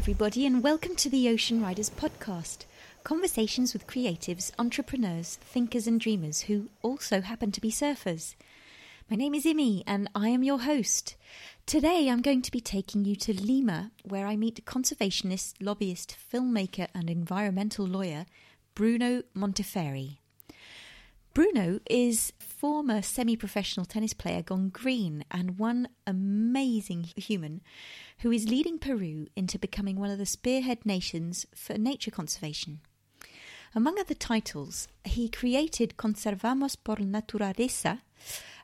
Everybody, and welcome to the Ocean Riders podcast conversations with creatives, entrepreneurs, thinkers, and dreamers who also happen to be surfers. My name is Imi, and I am your host. Today, I'm going to be taking you to Lima, where I meet conservationist, lobbyist, filmmaker, and environmental lawyer Bruno Monteferri. Bruno is former semi professional tennis player gone green and one amazing human who is leading Peru into becoming one of the spearhead nations for nature conservation. Among other titles, he created Conservamos por Naturaleza,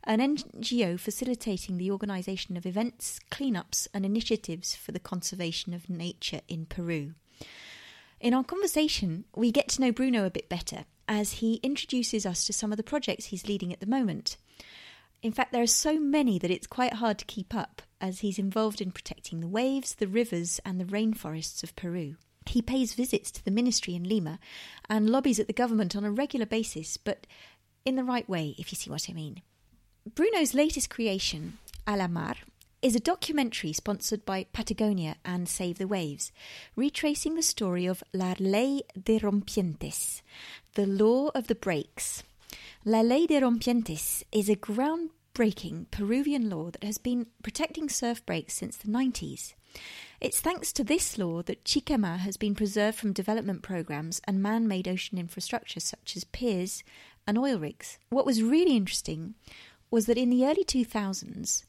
an NGO facilitating the organisation of events, cleanups, and initiatives for the conservation of nature in Peru. In our conversation, we get to know Bruno a bit better as he introduces us to some of the projects he's leading at the moment. In fact, there are so many that it's quite hard to keep up, as he's involved in protecting the waves, the rivers, and the rainforests of Peru. He pays visits to the ministry in Lima and lobbies at the government on a regular basis, but in the right way, if you see what I mean. Bruno's latest creation, A la Mar, is a documentary sponsored by Patagonia and Save the Waves, retracing the story of La Ley de Rompientes, the law of the breaks. La Ley de Rompientes is a groundbreaking Peruvian law that has been protecting surf breaks since the 90s. It's thanks to this law that Chicama has been preserved from development programs and man made ocean infrastructure such as piers and oil rigs. What was really interesting was that in the early 2000s,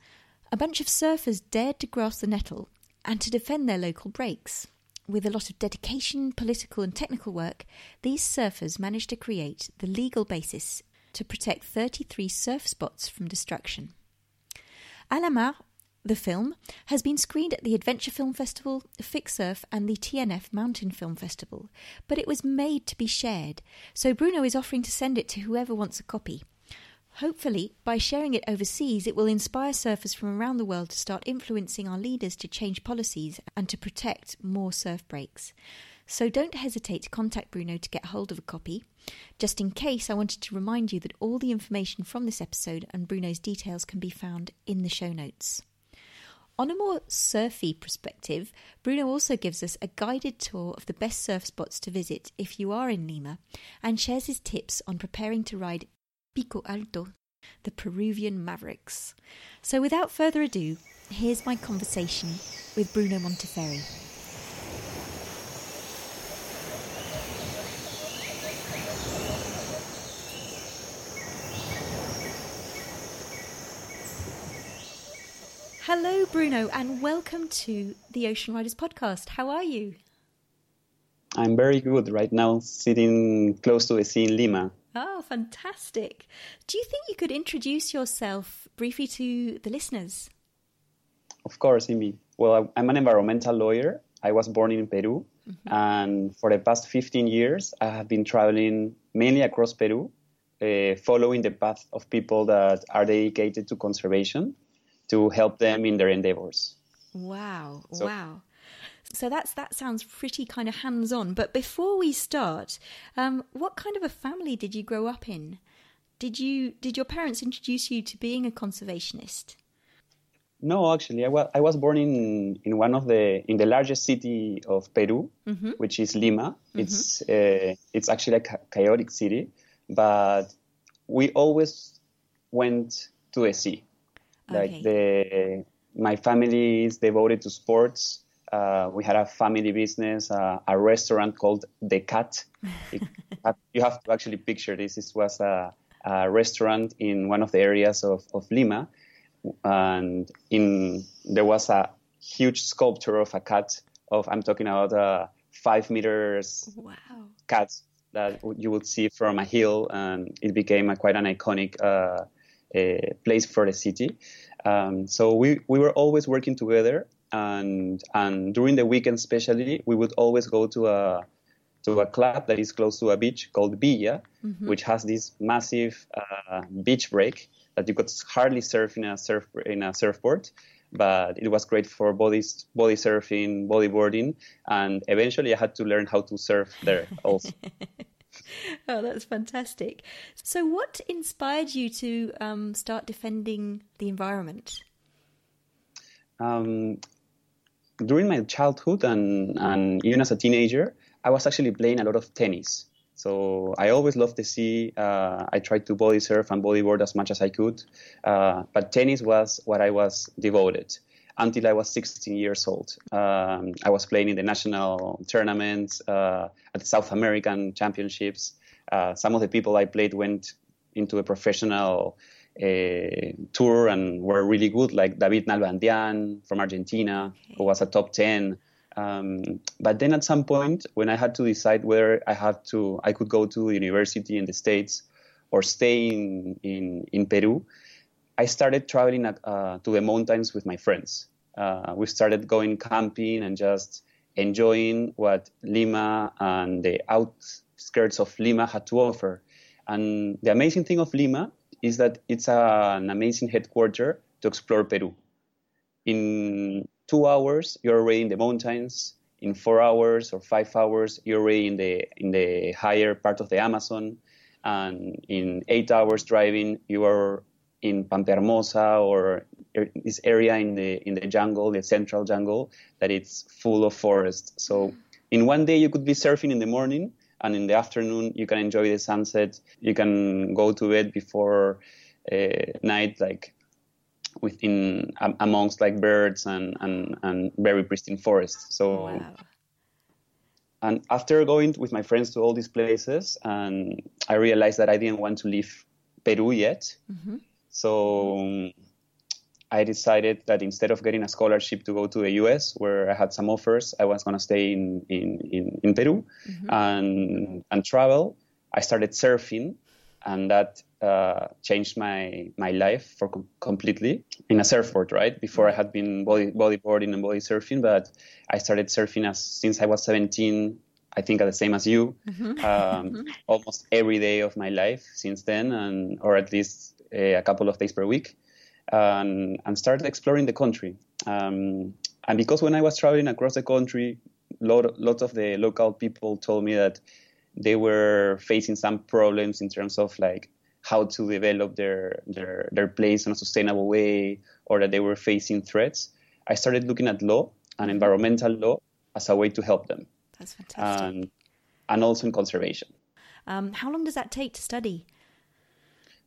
a bunch of surfers dared to grasp the nettle and to defend their local breaks. With a lot of dedication, political, and technical work, these surfers managed to create the legal basis to protect 33 surf spots from destruction. A la the film has been screened at the Adventure Film Festival, FicSurf, and the TNF Mountain Film Festival, but it was made to be shared, so Bruno is offering to send it to whoever wants a copy. Hopefully, by sharing it overseas, it will inspire surfers from around the world to start influencing our leaders to change policies and to protect more surf breaks. So don't hesitate to contact Bruno to get hold of a copy. Just in case, I wanted to remind you that all the information from this episode and Bruno's details can be found in the show notes. On a more surfy perspective, Bruno also gives us a guided tour of the best surf spots to visit if you are in Lima and shares his tips on preparing to ride Pico Alto, the Peruvian Mavericks. So without further ado, here's my conversation with Bruno Monteferri. Hello, Bruno, and welcome to the Ocean Riders podcast. How are you? I'm very good right now, sitting close to the sea in Lima. Oh, fantastic. Do you think you could introduce yourself briefly to the listeners? Of course, Imi. Well, I'm an environmental lawyer. I was born in Peru, mm-hmm. and for the past 15 years, I have been traveling mainly across Peru, uh, following the path of people that are dedicated to conservation to help them in their endeavors. Wow, so, wow. So that's that sounds pretty kind of hands on. But before we start, um, what kind of a family did you grow up in? Did you did your parents introduce you to being a conservationist? No, actually, I was I was born in in one of the in the largest city of Peru, mm-hmm. which is Lima. Mm-hmm. It's uh, it's actually a chaotic city, but we always went to the sea. Like the my family is devoted to sports. Uh, we had a family business, uh, a restaurant called The Cat. It, you have to actually picture this. This was a, a, restaurant in one of the areas of, of Lima, and in there was a huge sculpture of a cat. Of I'm talking about a five meters wow. cat that you would see from a hill, and it became a, quite an iconic uh, uh, place for the city. Um, so we, we were always working together, and and during the weekend especially, we would always go to a to a club that is close to a beach called Villa, mm-hmm. which has this massive uh, beach break that you could hardly surf in a surf in a surfboard, but it was great for body body surfing, bodyboarding, and eventually I had to learn how to surf there also. oh, that's fantastic. So, what inspired you to um, start defending the environment? Um, during my childhood and, and even as a teenager, I was actually playing a lot of tennis. So I always loved the sea. Uh, I tried to body surf and bodyboard as much as I could, uh, but tennis was what I was devoted until I was 16 years old. Um, I was playing in the national tournaments, uh, at the South American championships. Uh, some of the people I played went into a professional uh, tour and were really good, like David Nalbandian from Argentina, who was a top 10 um, but then at some point, when I had to decide whether I had to, I could go to university in the States or stay in, in, in Peru, I started traveling at, uh, to the mountains with my friends. Uh, we started going camping and just enjoying what Lima and the outskirts of Lima had to offer. And the amazing thing of Lima is that it's a, an amazing headquarters to explore Peru. In two hours, you're already in the mountains. In four hours or five hours, you're already in the in the higher part of the Amazon. And in eight hours driving, you are in Pampa Hermosa or this area in the in the jungle, the central jungle, that it's full of forest. So in one day you could be surfing in the morning, and in the afternoon you can enjoy the sunset. You can go to bed before uh, night, like within um, amongst like birds and, and, and very pristine forests. So, wow. and after going with my friends to all these places, and I realized that I didn't want to leave Peru yet. Mm-hmm. So um, I decided that instead of getting a scholarship to go to the US, where I had some offers, I was going to stay in, in, in, in Peru mm-hmm. and, and travel. I started surfing, and that uh, changed my my life for com- completely in a surfboard. Right before I had been body bodyboarding and body surfing, but I started surfing as since I was 17. I think the same as you, mm-hmm. um, almost every day of my life since then, and or at least a, a couple of days per week, and, and started exploring the country. Um, and because when I was traveling across the country, lot lots of the local people told me that they were facing some problems in terms of like how to develop their, their, their place in a sustainable way or that they were facing threats, I started looking at law and environmental law as a way to help them. That's fantastic. And, and also in conservation. Um, how long does that take to study?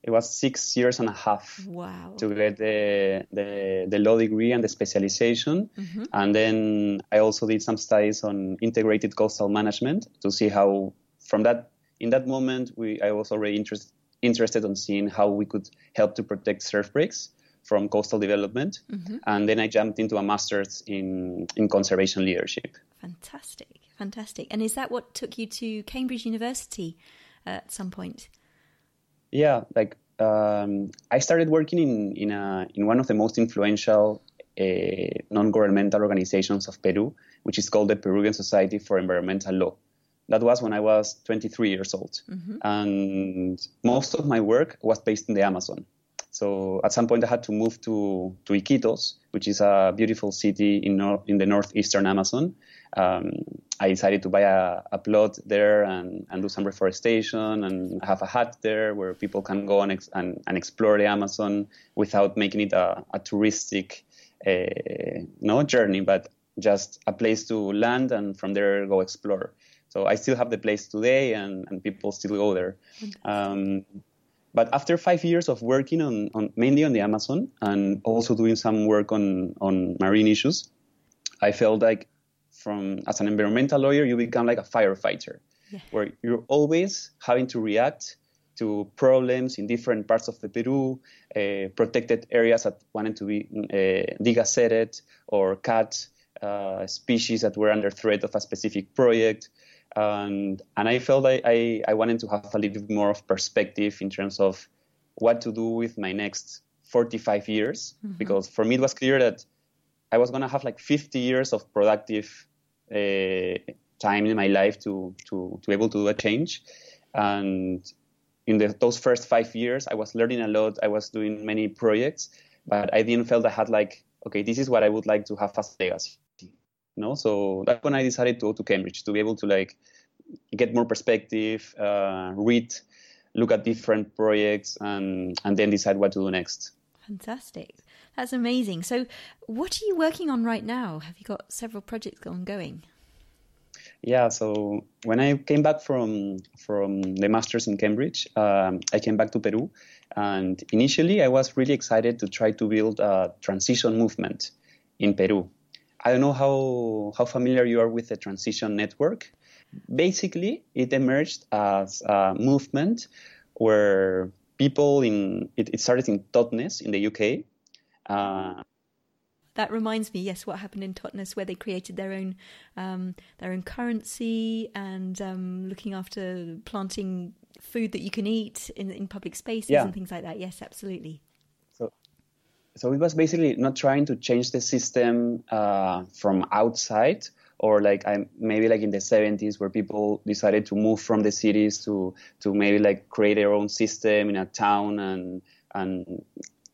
It was six years and a half wow. to get the, the, the law degree and the specialization. Mm-hmm. And then I also did some studies on integrated coastal management to see how, from that, in that moment, we I was already interested interested in seeing how we could help to protect surf breaks from coastal development. Mm-hmm. And then I jumped into a master's in, in conservation leadership. Fantastic, fantastic. And is that what took you to Cambridge University at some point? Yeah, like um, I started working in, in, a, in one of the most influential uh, non governmental organizations of Peru, which is called the Peruvian Society for Environmental Law. That was when I was 23 years old. Mm-hmm. And most of my work was based in the Amazon. So at some point I had to move to, to Iquitos, which is a beautiful city in, nor- in the northeastern Amazon. Um, I decided to buy a, a plot there and, and, do some reforestation and have a hut there where people can go and, ex- and, and explore the Amazon without making it a, a touristic uh, no journey, but just a place to land and from there go explore. So I still have the place today, and, and people still go there. Um, but after five years of working on, on, mainly on the Amazon and also doing some work on, on marine issues, I felt like from as an environmental lawyer, you become like a firefighter, yeah. where you're always having to react to problems in different parts of the Peru, uh, protected areas that wanted to be uh, degazetted or cut, uh, species that were under threat of a specific project and and I felt like I, I wanted to have a little bit more of perspective in terms of what to do with my next 45 years. Mm-hmm. because for me it was clear that I was gonna have like 50 years of productive uh, time in my life to to to be able to do a change. And in the, those first five years I was learning a lot. I was doing many projects but I didn't feel I had like okay this is what I would like to have as legacy no, so that's when I decided to go to Cambridge to be able to like get more perspective, uh, read, look at different projects, and and then decide what to do next. Fantastic. That's amazing. So, what are you working on right now? Have you got several projects ongoing? Yeah, so when I came back from from the masters in Cambridge, um, I came back to Peru, and initially I was really excited to try to build a transition movement in Peru. I don't know how how familiar you are with the transition network. Basically, it emerged as a movement where people in it, it started in Totnes in the UK. Uh, that reminds me, yes, what happened in Totnes, where they created their own um, their own currency and um, looking after planting food that you can eat in in public spaces yeah. and things like that. Yes, absolutely. So, so it was basically not trying to change the system uh, from outside, or like I maybe like in the 70s where people decided to move from the cities to to maybe like create their own system in a town and and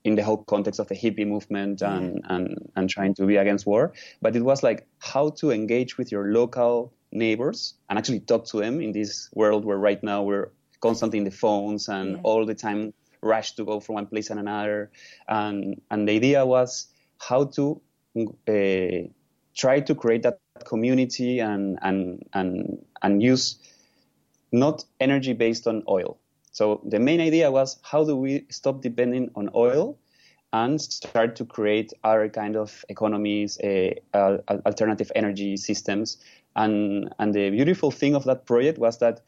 in the whole context of the hippie movement and, yeah. and, and trying to be against war. But it was like how to engage with your local neighbors and actually talk to them in this world where right now we're constantly in the phones and yeah. all the time rush to go from one place and another. And, and the idea was how to uh, try to create that community and, and, and, and use not energy based on oil so the main idea was how do we stop depending on oil and start to create other kind of economies, uh, uh, alternative energy systems. And and the beautiful thing of that project was that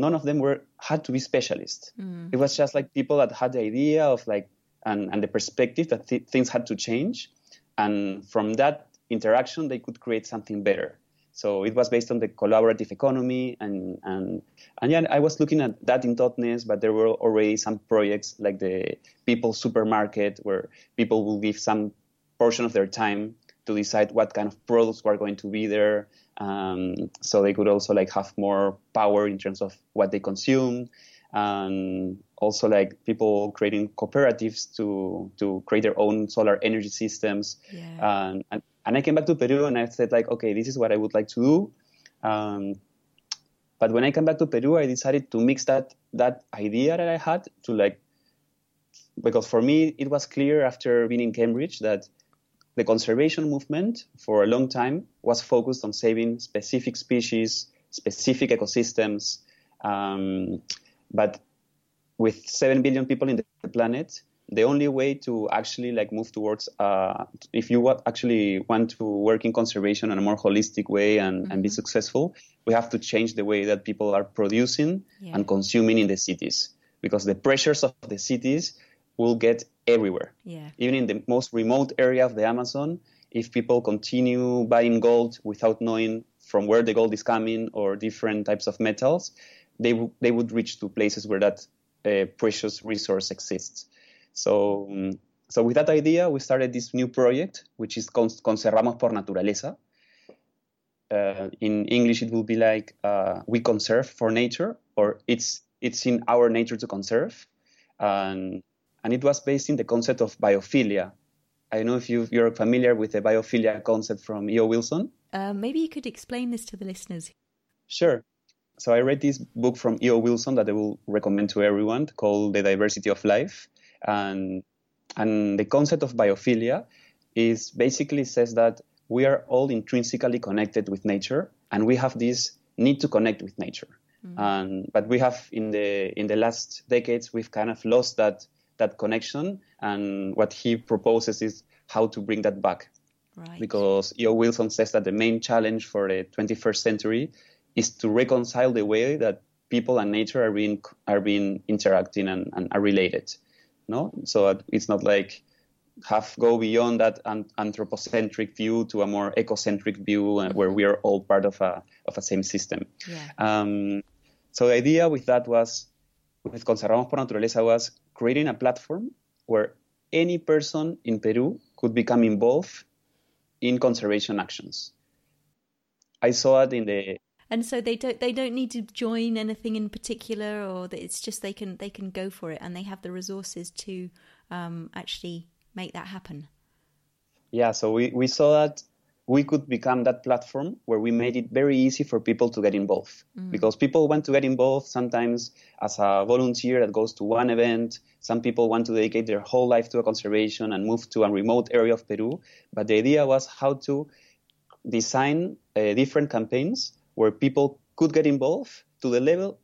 none of them were had to be specialists. Mm. It was just like people that had the idea of like and, and the perspective that th- things had to change, and from that interaction they could create something better. So it was based on the collaborative economy, and and and yeah, I was looking at that in Totnes, but there were already some projects like the People Supermarket, where people will give some portion of their time to decide what kind of products were going to be there, um, so they could also like have more power in terms of what they consume, and also like people creating cooperatives to to create their own solar energy systems, yeah. and, and and I came back to Peru and I said like, okay, this is what I would like to do. Um, but when I came back to Peru, I decided to mix that that idea that I had to like, because for me it was clear after being in Cambridge that the conservation movement for a long time was focused on saving specific species, specific ecosystems. Um, but with seven billion people in the planet, the only way to actually like move towards uh, if you actually want to work in conservation in a more holistic way and, mm-hmm. and be mm-hmm. successful we have to change the way that people are producing yeah. and consuming in the cities because the pressures of the cities will get everywhere yeah. even in the most remote area of the amazon if people continue buying gold without knowing from where the gold is coming or different types of metals they, w- they would reach to places where that uh, precious resource exists so, um, so with that idea, we started this new project, which is Conservamos por Naturaleza. Uh, in English, it will be like uh, we conserve for nature, or it's it's in our nature to conserve, and and it was based in the concept of biophilia. I don't know if you you're familiar with the biophilia concept from E.O. Wilson. Uh, maybe you could explain this to the listeners. Sure. So I read this book from E.O. Wilson that I will recommend to everyone called The Diversity of Life and, and the concept of biophilia is basically says that we are all intrinsically connected with nature and we have this need to connect with nature. Mm-hmm. And, but we have in the in the last decades we've kind of lost that that connection and what he proposes is how to bring that back. Right. Because E.O. Wilson says that the main challenge for the 21st century is to reconcile the way that people and nature are being are being interacting and, and are related no so it's not like have go beyond that anthropocentric view to a more ecocentric view mm-hmm. where we are all part of a of a same system yeah. um, so the idea with that was with conservamos por naturaleza was creating a platform where any person in peru could become involved in conservation actions i saw it in the and so they don't they don't need to join anything in particular, or that it's just they can they can go for it, and they have the resources to um, actually make that happen. Yeah, so we, we saw that we could become that platform where we made it very easy for people to get involved. Mm. Because people want to get involved sometimes as a volunteer that goes to one event. Some people want to dedicate their whole life to a conservation and move to a remote area of Peru. But the idea was how to design uh, different campaigns where people could get involved to the level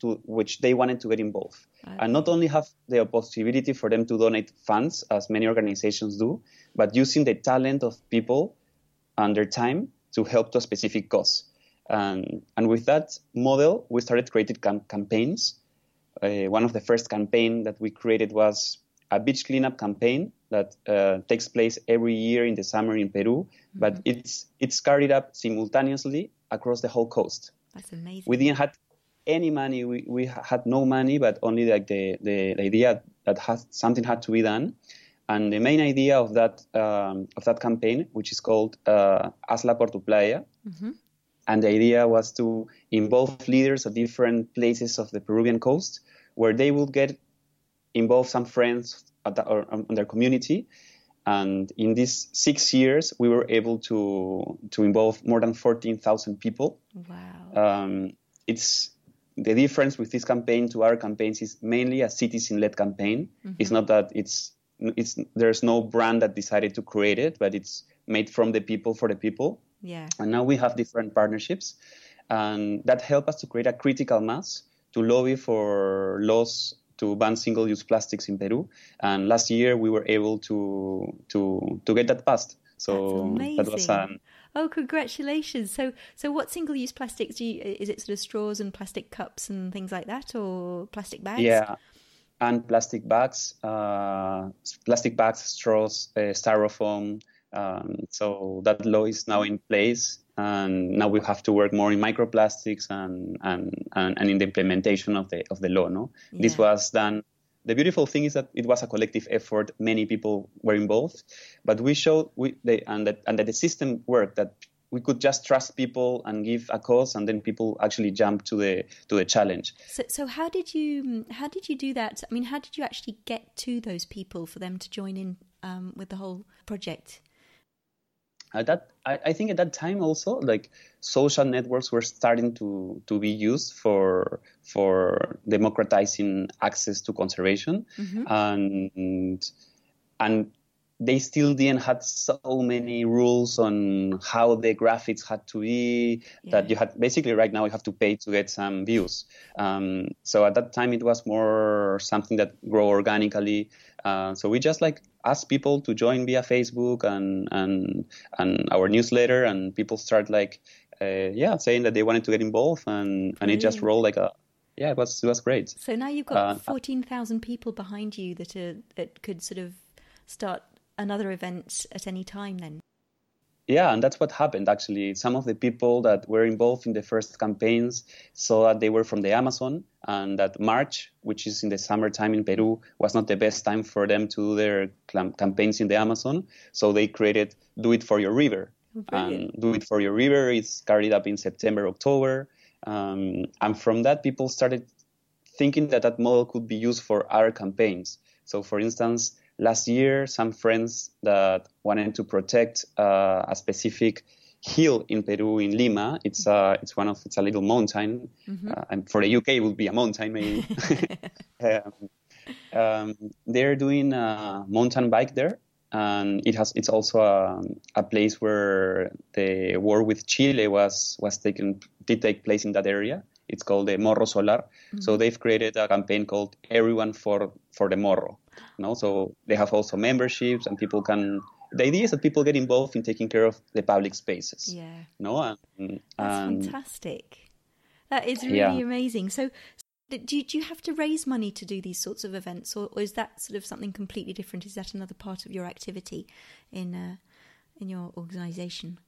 to which they wanted to get involved. Okay. And not only have the possibility for them to donate funds, as many organizations do, but using the talent of people and their time to help to a specific cause. And, and with that model, we started creating cam- campaigns. Uh, one of the first campaign that we created was a beach cleanup campaign that uh, takes place every year in the summer in Peru, mm-hmm. but it's it's carried up simultaneously across the whole coast. That's amazing. We didn't have any money. We, we had no money, but only like the, the, the idea that has, something had to be done. And the main idea of that um, of that campaign, which is called uh, Hazla por tu playa, mm-hmm. and the idea was to involve leaders of different places of the Peruvian coast, where they would get involve some friends the, or, um, their community. And in these six years, we were able to to involve more than fourteen thousand people. Wow! Um, it's the difference with this campaign to our campaigns is mainly a citizen-led campaign. Mm-hmm. It's not that it's it's there's no brand that decided to create it, but it's made from the people for the people. Yeah. And now we have different partnerships, and that help us to create a critical mass to lobby for laws to ban single-use plastics in Peru. And last year we were able to to to get that passed. So that was an Oh, congratulations! So, so what single-use plastics do you? Is it sort of straws and plastic cups and things like that, or plastic bags? Yeah, and plastic bags, uh, plastic bags, straws, uh, styrofoam. Um, so that law is now in place, and now we have to work more in microplastics and and, and, and in the implementation of the of the law. No, yeah. this was done. The beautiful thing is that it was a collective effort. Many people were involved, but we showed we they, and that and that the system worked. That we could just trust people and give a cause and then people actually jump to the to the challenge. So so how did you how did you do that? I mean how did you actually get to those people for them to join in um, with the whole project? At that I, I, think at that time also like social networks were starting to to be used for for democratizing access to conservation. Mm-hmm. and and they still didn't had so many rules on how the graphics had to be yeah. that you had basically right now you have to pay to get some views. Um, so at that time it was more something that grow organically. Uh, so we just like asked people to join via facebook and and and our newsletter and people start like uh, yeah saying that they wanted to get involved and and it just rolled like a yeah it was it was great. So now you've got uh, 14,000 people behind you that are that could sort of start another event at any time then? Yeah, and that's what happened actually. Some of the people that were involved in the first campaigns saw that they were from the Amazon and that March, which is in the summertime in Peru, was not the best time for them to do their campaigns in the Amazon. So they created Do It For Your River. Oh, and Do It For Your River is carried up in September, October. Um, and from that, people started thinking that that model could be used for other campaigns. So, for instance, last year, some friends that wanted to protect uh, a specific hill in Peru, in Lima. It's uh, it's one of it's a little mountain, mm-hmm. uh, and for the UK it would be a mountain maybe. um, um, they're doing a mountain bike there, and it has it's also a, a place where the war with Chile was was taken did take place in that area. It's called the Morro Solar. Mm-hmm. So they've created a campaign called Everyone for for the Morro. You know? So they have also memberships and people can the idea is that people get involved in taking care of the public spaces. Yeah. No, and, That's fantastic. That is really yeah. amazing. So, do you, do you have to raise money to do these sorts of events, or, or, is that sort of something completely different? Is that another part of your activity in uh, in your organisation?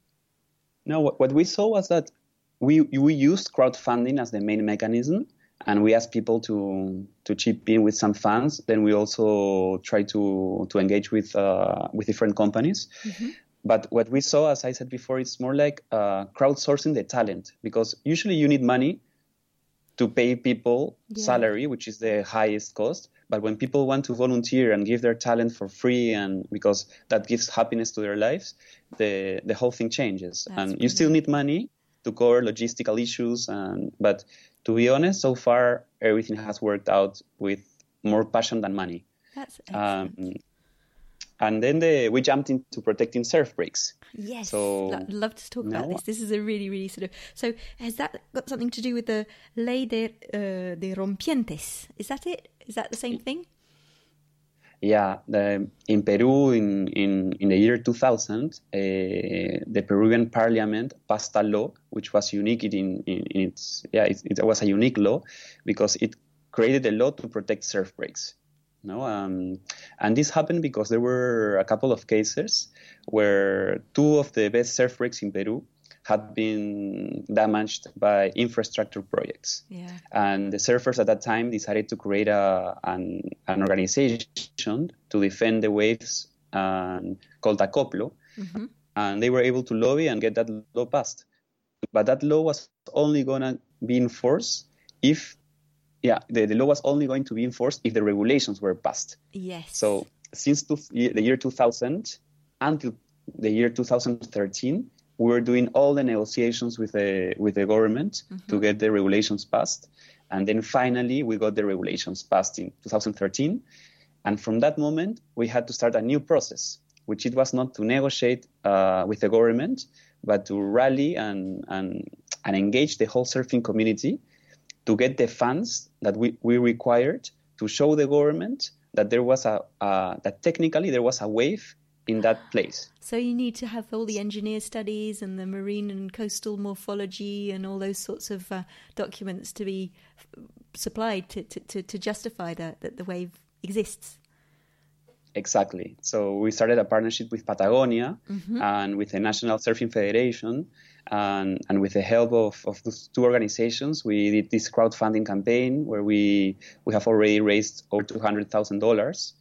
No, what, what we saw was that we we used crowdfunding as the main mechanism, and we ask people to to chip in with some funds. Then we also try to to engage with uh, with different companies. Mm-hmm. But what we saw, as I said before, it's more like uh, crowdsourcing the talent because usually you need money to pay people yeah. salary, which is the highest cost. But when people want to volunteer and give their talent for free, and because that gives happiness to their lives, the the whole thing changes. That's and you still need money to cover logistical issues, and but to be honest, so far everything has worked out with more passion than money. That's excellent. Um, and then the, we jumped into protecting surf breaks. yes. so- Lo- love to talk about this. This is a really, really sort of. So, has that got something to do with the ley de, uh, de rompientes? Is that it? Is that the same thing? Yeah, the, in Peru, in, in, in the year 2000, uh, the Peruvian parliament passed a law which was unique in, in, in its yeah it, it was a unique law because it created a law to protect surf breaks. No, um, and this happened because there were a couple of cases where two of the best surf breaks in Peru had been damaged by infrastructure projects Yeah. and the surfers at that time decided to create a, an, an organization to defend the waves um, called Acoplo, hmm and they were able to lobby and get that law passed. But that law was only going to be enforced if, yeah, the, the law was only going to be enforced if the regulations were passed. Yes. So since two, the year 2000 until the year 2013, we were doing all the negotiations with the with the government to get the regulations passed, and then finally we got the regulations passed in 2013. And from that moment, we had to start a new process, which it was not to negotiate uh, with the government, but to rally and, and and engage the whole surfing community to get the funds that we, we required to show the government that there was a uh, that technically there was a wave in that place. So you need to have all the engineer studies and the marine and coastal morphology and all those sorts of uh, documents to be supplied to, to, to, to justify that, that the wave exists. Exactly. So we started a partnership with Patagonia Mm-hmm. and with the National Surfing Federation. And, and with the help of, of those two organizations, we did this crowdfunding campaign where we, we have already raised over $200,000.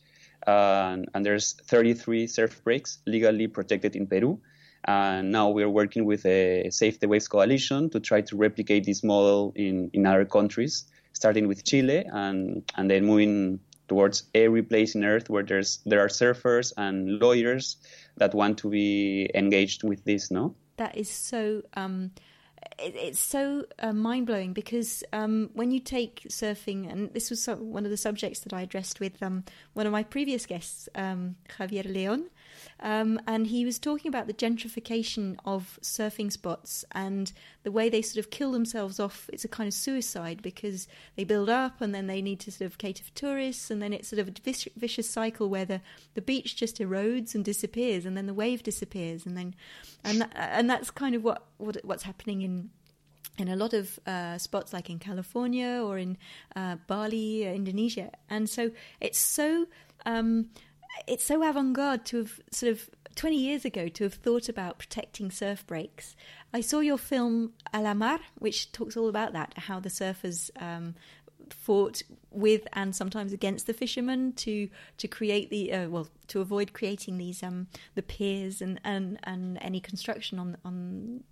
And, and there's 33 surf breaks legally protected in Peru. And now we're working with the Save the Waves Coalition to try to replicate this model in, in other countries, starting with Chile and, and then moving towards every place in Earth where there's there are surfers and lawyers that want to be engaged with this. No, That is so. Um, it, it's so uh, mind blowing because um, when you take surfing, and this was so, one of the subjects that I addressed with um, one of my previous guests, um, Javier Leon, um, and he was talking about the gentrification of surfing spots and the way they sort of kill themselves off. It's a kind of suicide because they build up and then they need to sort of cater for tourists, and then it's sort of a vicious cycle where the, the beach just erodes and disappears, and then the wave disappears, and then and that, and that's kind of what, what what's happening in in a lot of uh, spots like in California or in uh, Bali, uh, Indonesia, and so it's so um, it's so avant-garde to have sort of 20 years ago to have thought about protecting surf breaks. I saw your film A la Mar, which talks all about that, how the surfers um, fought with and sometimes against the fishermen to to create the uh, well to avoid creating these um the piers and and and any construction on on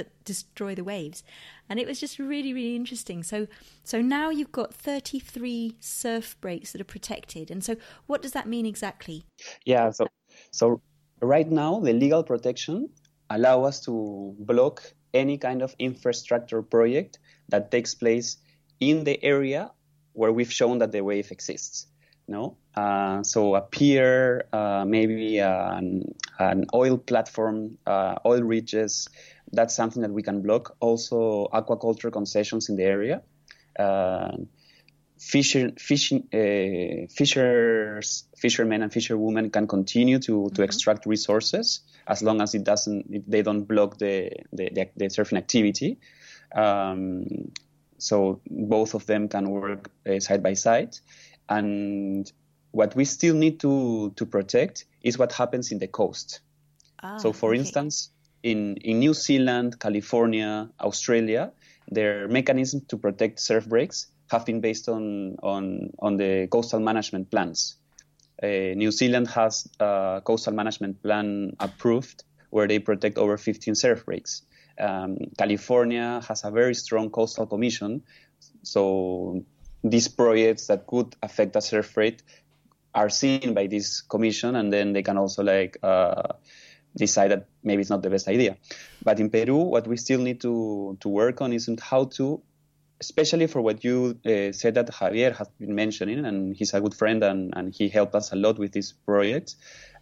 that destroy the waves and it was just really really interesting so so now you've got 33 surf breaks that are protected and so what does that mean exactly yeah. So so right now the legal protection allow us to block any kind of infrastructure project that takes place in the area where we've shown that the wave exists. No, uh, so a pier, uh, maybe an, an oil platform, uh, oil ridges. That's something that we can block. Also, aquaculture concessions in the area. Uh, fisher, fishing, uh, fishers, fishermen and fisherwomen can continue to, to extract resources as long as it doesn't, they don't block the, the, the, the surfing activity. Um, so both of them can work uh, side by side. And what we still need to, to protect is what happens in the coast. ah, So, for okay. instance, in, in New Zealand, California, Australia, their mechanisms to protect surf breaks have been based on, on, on the coastal management plans. Uh, New Zealand has a coastal management plan approved where they protect over 15 surf breaks. Um, California has a very strong coastal commission, so these projects that could affect the surf rate are seen by this commission, and then they can also like uh, decide that maybe it's not the best idea. But in Peru, what we still need to to work on isn't how to, especially for what you uh, said that Javier has been mentioning, and he's a good friend and, and he helped us a lot with this project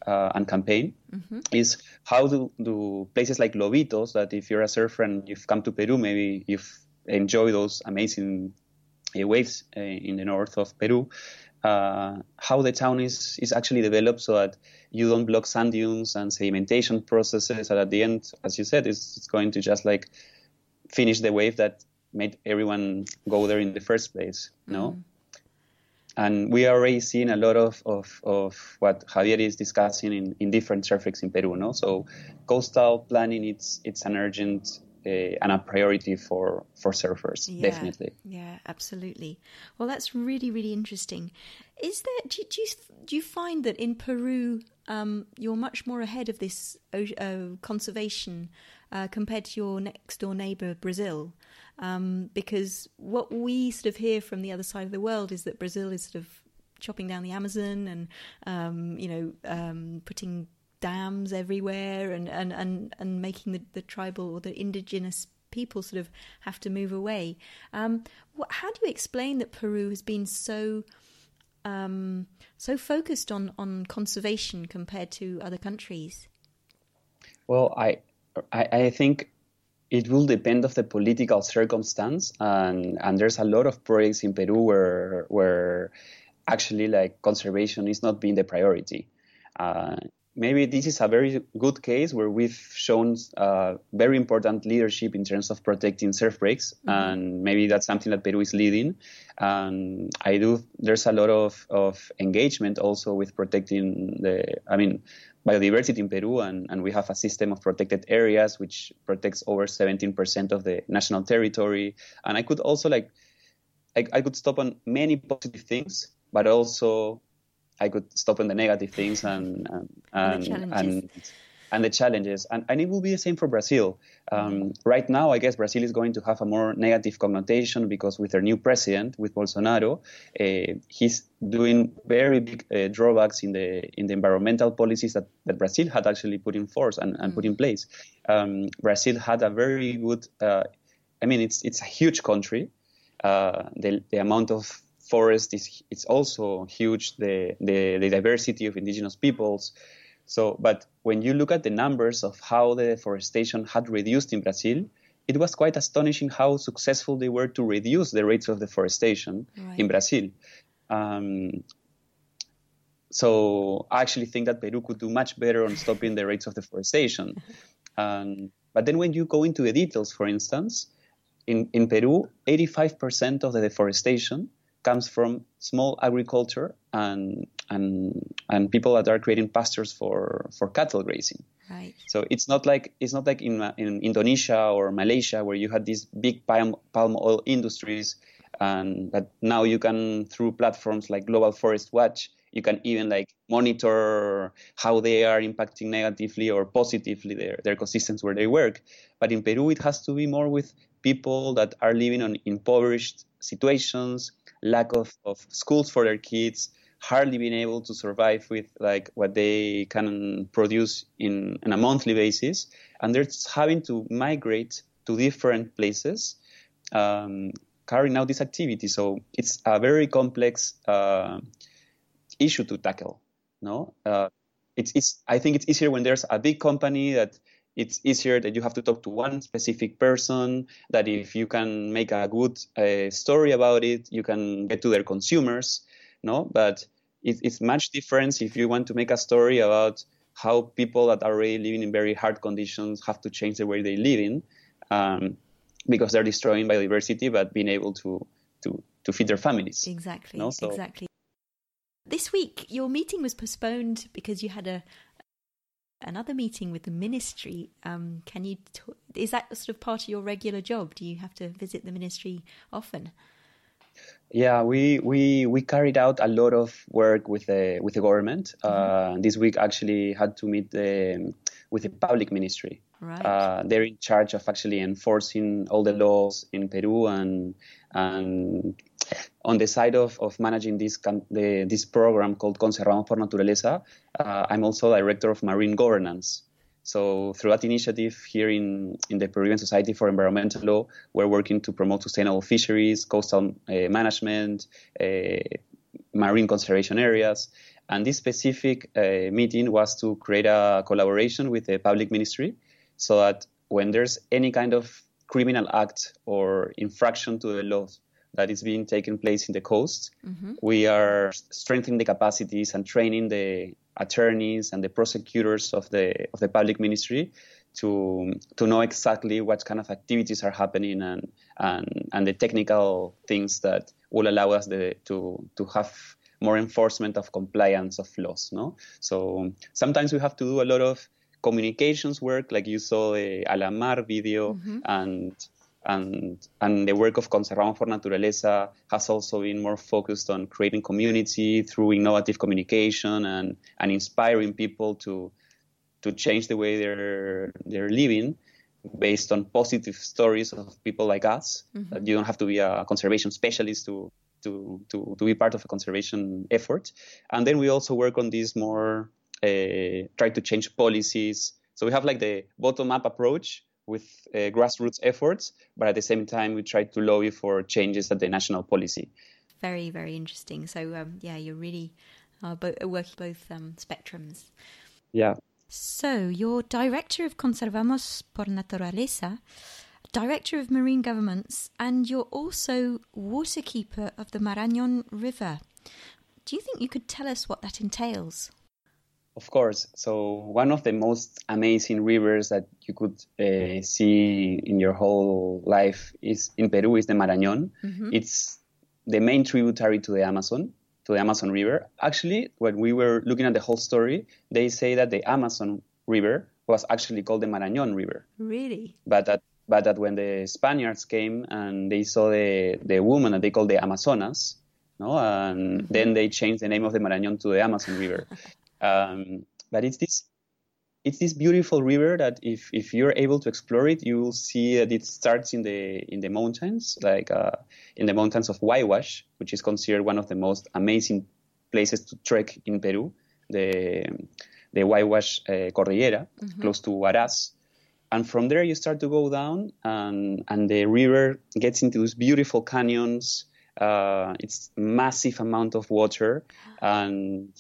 uh, and campaign, mm-hmm. is how do, do places like Lobitos, that if you're a surfer and you've come to Peru, maybe you've enjoyed those amazing uh, waves uh, in the north of Peru, uh, how the town is, is actually developed so that you don't block sand dunes and sedimentation processes. And at the end, as you said, it's, it's going to just like finish the wave that made everyone go there in the first place. No. Mm. And we are already seeing a lot of, of, of what Javier is discussing in, in different surfings in Peru. No, so coastal planning it's it's an urgent a, and a priority for for surfers yeah, definitely. Yeah absolutely. Well that's really really interesting. Is there do, do you do you find that in peru um, you're much more ahead of this uh, conservation uh, compared to your next door neighbor brazil? Um, because what we sort of hear from the other side of the world is that brazil is sort of chopping down the amazon and um, you know um, putting dams everywhere and, and, and, and making the, the tribal or the indigenous people sort of have to move away. Um, what, how do you explain that Peru has been so um, so focused on, on conservation compared to other countries? Well, I, I, I think it will depend of the political circumstance, and and there's a lot of projects in Peru where where actually like conservation is not being the priority. Uh, maybe this is a very good case where we've shown uh, very important leadership in terms of protecting surf breaks, mm-hmm. and maybe that's something that Peru is leading. And I do. There's a lot of, of engagement also with protecting the. I mean, biodiversity in Peru, and, and we have a system of protected areas which protects over 17% of the national territory. And I could also like, I, I could stop on many positive things, but also I could stop on the negative things and and and, and, and the challenges. And, and it will be the same for Brazil. Um, right now, I guess Brazil is going to have a more negative connotation because with their new president, with Bolsonaro, uh, he's doing very big uh, drawbacks in the in the environmental policies that, that Brazil had actually put in force and, and mm put in place. Um, Brazil had a very good. Uh, I mean, it's it's a huge country. Uh, the the amount of forest is it's also huge. The, the, the diversity of indigenous peoples. So, but when you look at the numbers of how the deforestation had reduced in Brazil, it was quite astonishing how successful they were to reduce the rates of deforestation right. in Brazil. Um, so I actually think that Peru could do much better on stopping the rates of deforestation. um, but then when you go into the details, for instance, in, in Peru, 85% of the deforestation comes from small agriculture and and and people that are creating pastures for for cattle grazing. Right. So it's not like it's not like in in Indonesia or Malaysia where you had these big palm palm oil industries and that now you can through platforms like Global Forest Watch you can even like monitor how they are impacting negatively or positively their, their ecosystems where they work. But in Peru, it has to be more with people that are living on impoverished situations, lack of, of schools for their kids, hardly being able to survive with like what they can produce in on a monthly basis, and they're having to migrate to different places, um, carrying out this activity. So it's a very complex uh, issue to tackle. No, uh, it's it's. I think it's easier when there's a big company that it's easier that you have to talk to one specific person that if you can make a good uh, story about it you can get to their consumers no but it, it's much different if you want to make a story about how people that are already living in very hard conditions have to change the way they live in um, because they're destroying biodiversity but being able to to to feed their families exactly no? so, exactly this week your meeting was postponed because you had a another meeting with the ministry. Um, can you? T- is that sort of part of your regular job? Do you have to visit the ministry often? Yeah, we we we carried out a lot of work with the with the government. Mm-hmm. Uh, this week actually had to meet the, with the public ministry. Right. Uh, they're in charge of actually enforcing all the laws in Peru and and on the side of, of managing this the, this program called Conservamos por Naturaleza, uh, I'm also director of marine governance. So through that initiative here in, in the Peruvian Society for Environmental Law, we're working to promote sustainable fisheries, coastal uh, management, uh, marine conservation areas. And this specific uh, meeting was to create a collaboration with the public ministry so that when there's any kind of criminal act or infraction to the laws that is being taken place in the coast, mm-hmm. we are strengthening the capacities and training the attorneys and the prosecutors of the of the public ministry to to know exactly what kind of activities are happening and and, and the technical things that will allow us the, to to have more enforcement of compliance of laws. No, so sometimes we have to do a lot of communications work, like you saw the A La Mar video, mm-hmm. and and and the work of Conservamos por Naturaleza has also been more focused on creating community through innovative communication and and inspiring people to to change the way they're they're living based on positive stories of people like us. Mm-hmm. That you don't have to be a conservation specialist to to to to be part of a conservation effort. And then we also work on these more uh, try to change policies. So we have like the bottom up approach with uh, grassroots efforts, but at the same time, we try to lobby for changes at the national policy. Very, very interesting. So, um, yeah, you're really uh, bo- working both um, spectrums. Yeah. So, you're director of Conservamos por Naturaleza, director of marine governments, and you're also waterkeeper of the Marañón River. Do you think you could tell us what that entails? Of course. So one of the most amazing rivers that you could uh, see in your whole life is in Peru is the Marañón. Mm-hmm. It's the main tributary to the Amazon, to the Amazon River. Actually, when we were looking at the whole story, they say that the Amazon River was actually called the Marañón River. Really? But that but that when the Spaniards came and they saw the the woman that they called the Amazonas, no, and mm-hmm. then they changed the name of the Marañón to the Amazon River. Um, but it's this it's this beautiful river that if, if you're able to explore it, you will see that it starts in the in the mountains, like uh, in the mountains of Huayhuash, which is considered one of the most amazing places to trek in Peru, the the Huayhuash uh, Cordillera, mm-hmm. close to Huaraz. And from there, you start to go down, and and the river gets into these beautiful canyons. Uh, it's massive amount of water, and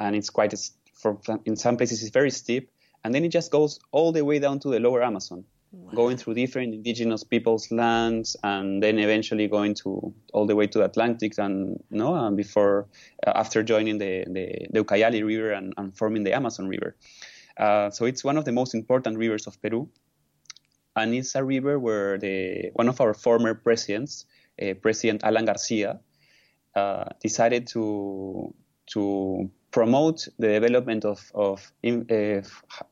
and it's quite for, in some places it's very steep, and then it just goes all the way down to the lower Amazon, wow. going through different indigenous people's lands, and then eventually going to all the way to the Atlantic, and no, and before uh, after joining the the, the Ucayali River and, and, forming the Amazon River. Uh, so it's one of the most important rivers of Peru, and it's a river where the one of our former presidents, uh, President Alan Garcia, uh, decided to to promote the development of of, uh,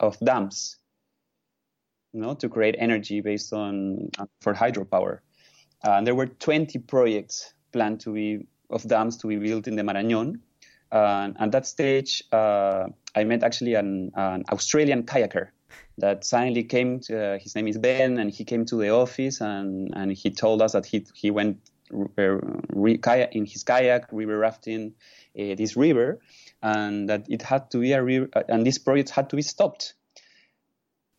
of dams, you know, to create energy based on uh, for hydropower. Uh, there were 20 projects planned to be of dams to be built in the Marañón. Uh, at that stage, uh, I met actually an, an, Australian kayaker that suddenly came. To, uh, his name is Ben, and he came to the office and, and he told us that he he went re, kayak, in his kayak river rafting this river and that it had to be a re- uh, and these projects had to be stopped.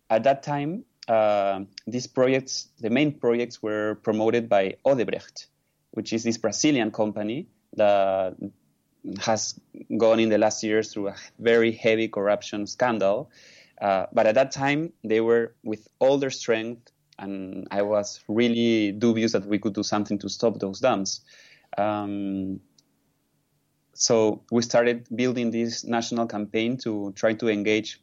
At that time, uh, these projects, the main projects, were promoted by Odebrecht, which is this Brazilian company that has gone in the last years through a very heavy corruption scandal. Uh, but at that time, they were with all their strength, and I was really dubious that we could do something to stop those dams. Um, so we started building this national campaign to try to engage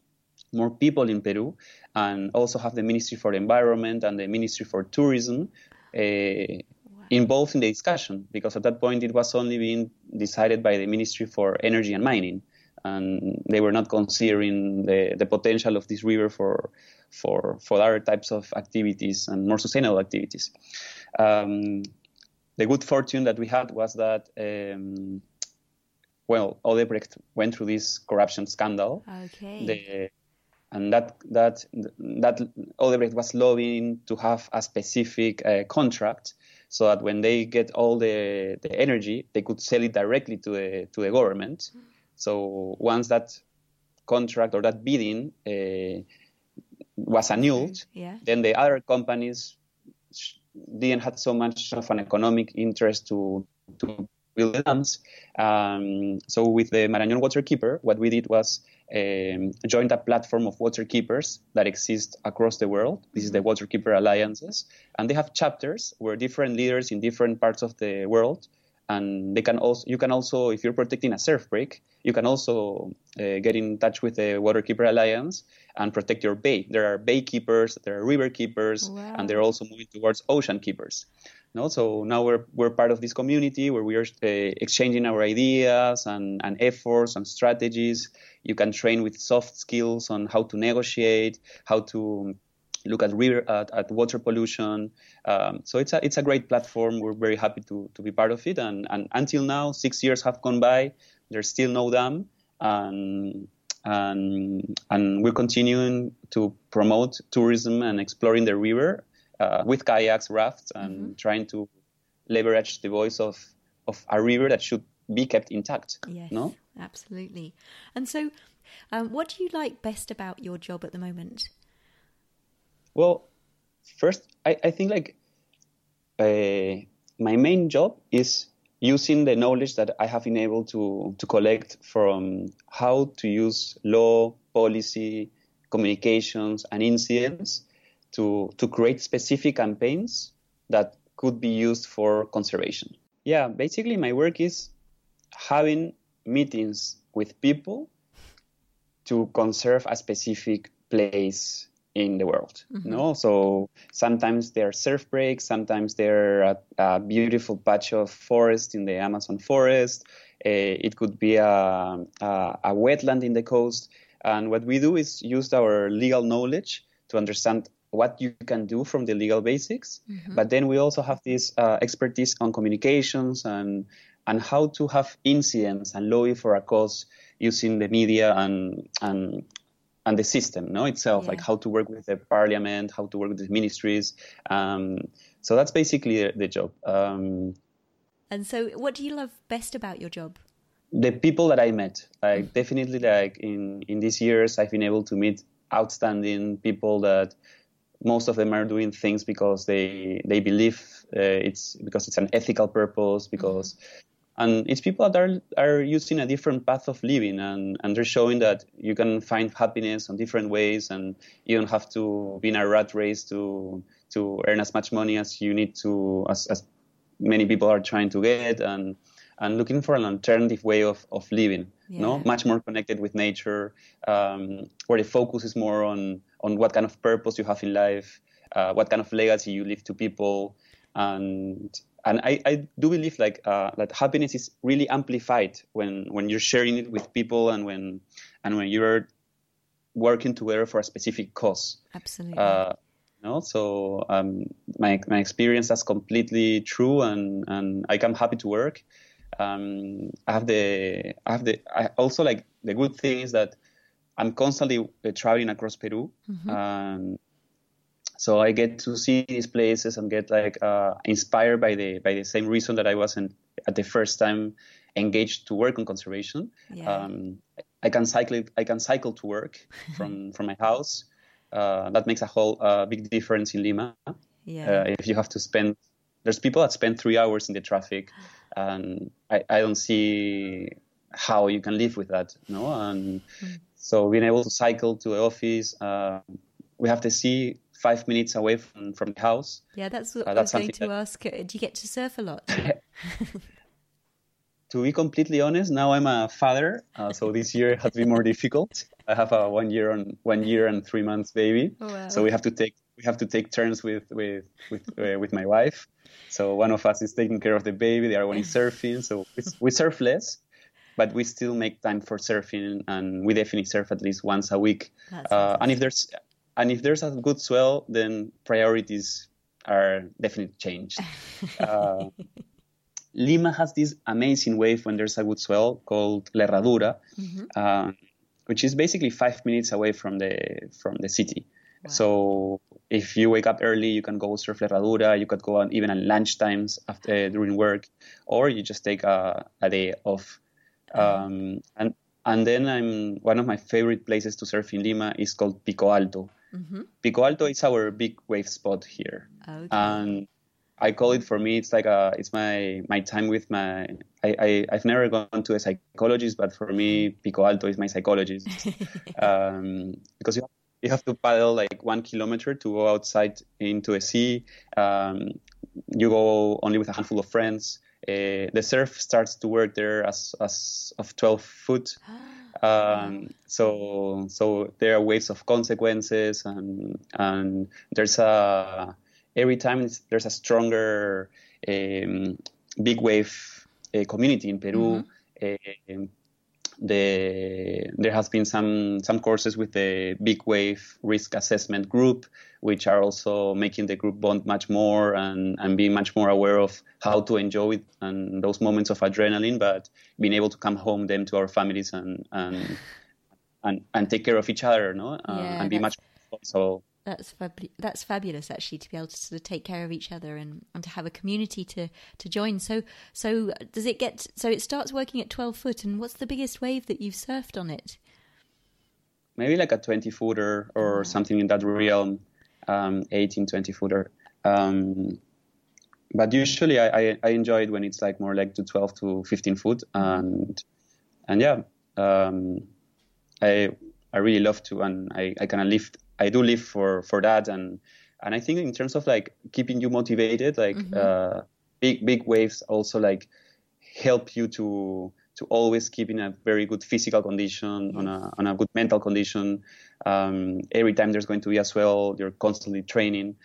more people in Peru and also have the Ministry for the Environment and the Ministry for Tourism uh, wow. involved in the discussion because at that point it was only being decided by the Ministry for Energy and Mining and they were not considering the, the potential of this river for for for other types of activities and more sustainable activities. Um, the good fortune that we had was that um, well, Odebrecht went through this corruption scandal. Okay. The, and that that that Odebrecht was lobbying to have a specific uh, contract so that when they get all the, the energy, they could sell it directly to the to the government. So once that contract or that bidding uh, was annulled, yeah. then the other companies didn't have so much of an economic interest to to the dams. Um, so with the Marañón Waterkeeper, what we did was um, joined a platform of water keepers that exist across the world. This is the mm-hmm. Waterkeeper Alliances, and they have chapters where different leaders in different parts of the world, and they can also you can also if you're protecting a surf break, you can also uh, get in touch with the Waterkeeper Alliance and protect your bay. There are bay keepers, there are river keepers, wow. and they're also moving towards ocean keepers. No, so now we're we're part of this community where we are uh, exchanging our ideas and, and efforts and strategies. You can train with soft skills on how to negotiate, how to look at river at, at water pollution. Um, so it's a it's a great platform. We're very happy to to be part of it. And and until now, six years have gone by. There's still no dam, and and and we're continuing to promote tourism and exploring the river uh, with kayaks, rafts, and mm-hmm. trying to leverage the voice of of a river that should be kept intact. Yes, no? absolutely. And so, um, what do you like best about your job at the moment? Well, first, I, I think like uh, my main job is using the knowledge that I have been able to to collect from how to use law, policy, communications, and incidents to, to create specific campaigns that could be used for conservation. Yeah, basically, my work is having meetings with people to conserve a specific place in the world. Mm-hmm. No, so sometimes there are surf breaks, sometimes there are a, a beautiful patch of forest in the Amazon forest. Uh, it could be a, a, a, wetland in the coast. And what we do is use our legal knowledge to understand what you can do from the legal basics. Mm-hmm. But then we also have this uh, expertise on communications and and how to have incidents and lobby for a cause using the media and and and the system no itself yeah. like how to work with the parliament how to work with the ministries um, so that's basically the, the job um, and so what do you love best about your job the people that i met like mm. definitely like in in these years i've been able to meet outstanding people that most of them are doing things because they they believe uh, it's because it's an ethical purpose because mm-hmm. And it's people that are are using a different path of living and and they're showing that you can find happiness on different ways and you don't have to be in a rat race to to earn as much money as you need to as, as many people are trying to get and and looking for an alternative way of, of living yeah. no much more connected with nature um, where the focus is more on on what kind of purpose you have in life uh, what kind of legacy you leave to people and and I, I do believe like uh, that happiness is really amplified when when you're sharing it with people and when and when you're working together for a specific cause absolutely uh, you know? so um, my my experience is completely true and and I am happy to work um, I have the I have the I also like the good thing is that I'm constantly uh, traveling across Peru. Mm-hmm. Um, so I get to see these places and get like uh, inspired by the by the same reason that I wasn't at the first time engaged to work on conservation. Yeah. Um, I can cycle I can cycle to work from from my house. Uh, that makes a whole uh, big difference in Lima. Yeah. Uh, if you have to spend, there's people that spend three hours in the traffic and I, I don't see how you can live with that, no. And mm. so being able to cycle to the office, uh, we have to see five minutes away from, from the house. Yeah, that's what uh, that's I was going to that... ask. Do you get to surf a lot? to be completely honest, now I'm a father, uh, so this year has been more difficult. I have a one year on one year and three months baby, oh, wow. so we have to take we have to take turns with with with, uh, with my wife. So one of us is taking care of the baby, the other one is surfing. So we surf less, but we still make time for surfing, and we definitely surf at least once a week. Uh, and if there's and if there's a good swell, then priorities are definitely changed. uh, Lima has this amazing wave when there's a good swell called La Herradura, mm-hmm. uh, which is basically five minutes away from the from the city. Wow. So if you wake up early, you can go surf La Herradura. You could go on even at lunch times after during work, or you just take a, a day off. Um, and and then I'm one of my favorite places to surf in Lima is called Pico Alto. Mm-hmm. Pico Alto is our big wave spot here, okay. and I call it for me. It's like a it's my my time with my. I, I have never gone to a psychologist, but for me, Pico Alto is my psychologist um, because you have you have to paddle like one kilometer to go outside into a sea. Um, you go only with a handful of friends. Uh, the surf starts to work there as, as of 12 foot. Um, so so there are waves of consequences, and and there's a every time there's a stronger um, big wave uh, community in Peru. Mm-hmm. Uh, the there has been some some courses with the big wave risk assessment group which are also making the group bond much more and, and being much more aware of how to enjoy it and those moments of adrenaline but being able to come home then to our families and and and, and take care of each other no? Uh, yeah, and be much so that's fab- that's fabulous actually to be able to sort of take care of each other and, and to have a community to to join. So so does it get so it starts working at 12 foot and what's the biggest wave that you've surfed on it? Maybe like a 20 footer or oh. something in that realm um 18 20 footer. Um but usually I, I, I enjoy it when it's like more like to 12 to 15 foot and and yeah um i i really love to and i i kind of lift I do live for for that, and and I think in terms of like keeping you motivated, like mm-hmm. uh, big big waves also like help you to to always keep in a very good physical condition, on a on a good mental condition. Um, every time there's going to be a swell, you're constantly training.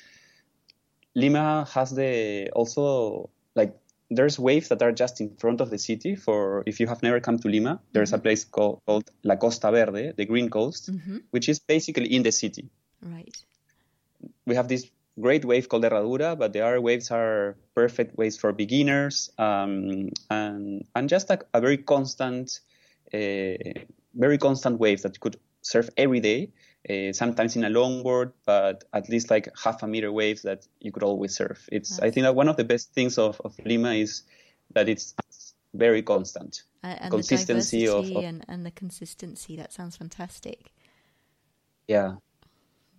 Lima has the also like there's waves that are just in front of the city. For if you have never come to Lima, there's mm-hmm. a place called, called, La Costa Verde, the Green Coast, mm-hmm. which is basically in the city. Right. We have this great wave called Herradura, but the other waves are perfect waves for beginners, um, and and just a, a very constant, uh, very constant wave that you could surf every day uh, sometimes in a long longboard, but at least like half a meter waves that you could always surf. It's I think that one of the best things of, of Lima is that it's very constant. Uh, and consistency the of, of and, and the consistency. That sounds fantastic. Yeah.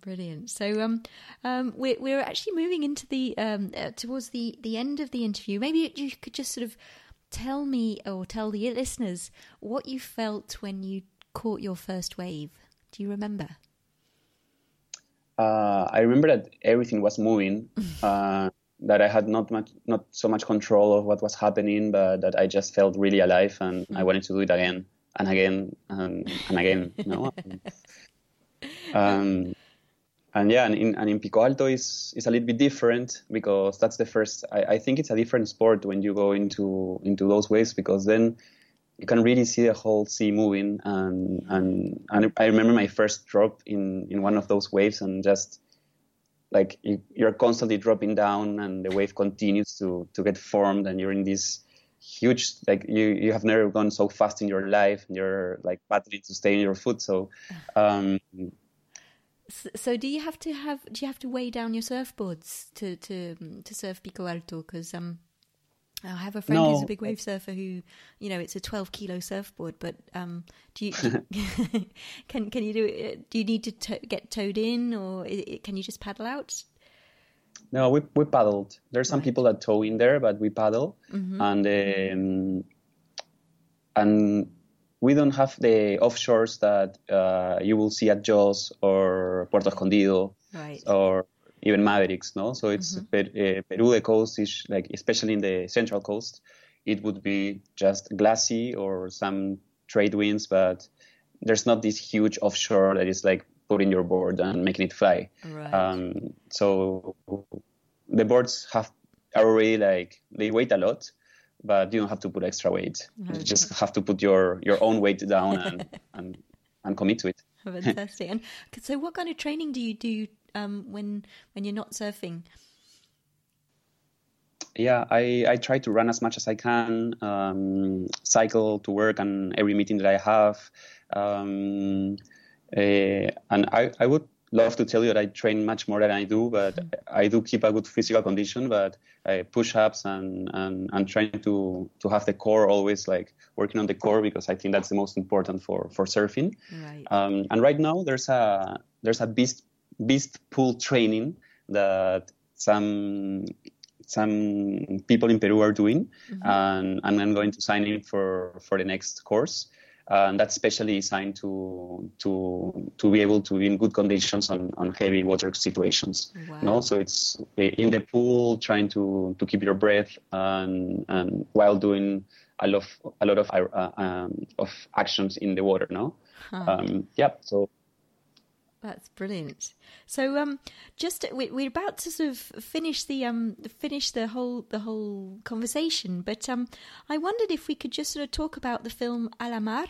Brilliant. So, um, um, we're we're actually moving into the um uh, towards the the end of the interview. Maybe you could just sort of tell me or tell the listeners what you felt when you caught your first wave. Do you remember? Uh, I remember that everything was moving. Uh, that I had not much, not so much control of what was happening, but that I just felt really alive, and mm. I wanted to do it again and again and, and again. You know? um, and yeah, and in, and in Pico Alto is is a little bit different because that's the first. I, I think it's a different sport when you go into into those waves because then you can really see the whole sea moving. And, and, and I remember my first drop in, in one of those waves and just like you, you're constantly dropping down and the wave continues to, to get formed and you're in this huge like you you have never gone so fast in your life and you're like battling to stay in your foot so um so do you have to have do you have to weigh down your surfboards to to to surf pico alto because um I have a friend no. who's a big wave surfer who, you know, it's a 12 kilo surfboard. But um, do you, do can can you do it? Do you need to to- get towed in, or it, can you just paddle out? No, we we paddled. There's some right. people that tow in there, but we paddle, mm-hmm. and um, and we don't have the offshores that uh, you will see at Jaws or Puerto Escondido, right. or even Mavericks, no? So it's mm-hmm. per, uh, Peru, the coast is like, especially in the central coast, it would be just glassy or some trade winds, but there's not this huge offshore that is like putting your board and making it fly. Right. Um, so the boards have are already like they weight a lot, but you don't have to put extra weight. Okay. You just have to put your your own weight down and and, and commit to it. Fantastic. and so, what kind of training do you do um, when when you're not surfing? Yeah, I, I try to run as much as I can, um, cycle to work and every meeting that I have. Um, uh, and I, I would love to tell you that I train much more than I do, but mm-hmm. I do keep a good physical condition. But push-ups and, and and trying to to have the core always like working on the core because I think that's the most important for for surfing. Right. Um, and right now there's a there's a beast beast pool training that some some people in Peru are doing, mm-hmm. and, and I'm going to sign in for for the next course. Uh, and that's specially designed to to to be able to be in good conditions on, on heavy water situations. Wow. No, so it's in the pool, trying to, to keep your breath and and while doing a lot of, a lot of uh, um, of actions in the water. No, huh. um, yeah. So that's brilliant. So, um, just we're about to sort of finish the um finish the whole the whole conversation, but um, I wondered if we could just sort of talk about the film A la Mar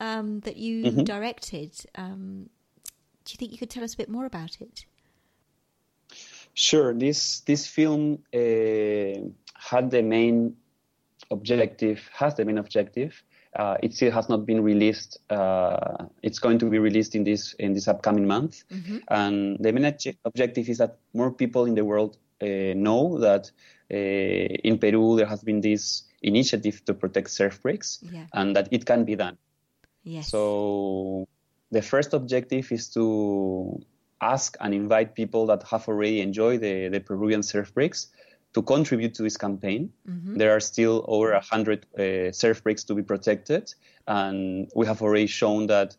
um, that you mm-hmm. directed. Um, do you think you could tell us a bit more about it? Sure. This this film uh, had the main objective has the main objective uh, it still has not been released. Uh, it's going to be released in this in this upcoming month, mm-hmm. and the main objective is that more people in the world uh, know that uh, in Peru there has been this initiative to protect surf breaks, yeah. and that it can be done. Yes. So the first objective is to ask and invite people that have already enjoyed the, the Peruvian surf breaks to contribute to this campaign. Mm-hmm. There are still over 100 uh, surf breaks to be protected, and we have already shown that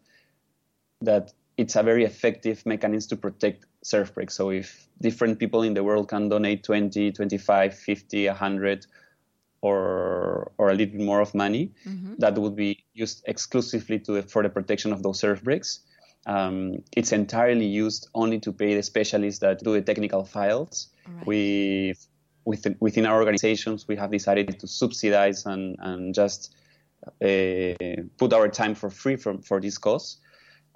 that it's a very effective mechanism to protect surf breaks. So if different people in the world can donate 20, 25, 50, 100 or or a little bit more of money, mm-hmm. that would be used exclusively to for the protection of those surf breaks. Um, it's entirely used only to pay the specialists that do the technical files. Right. We within, within our organizations, we have decided to subsidize and, and just uh, put our time for free for, for this cause.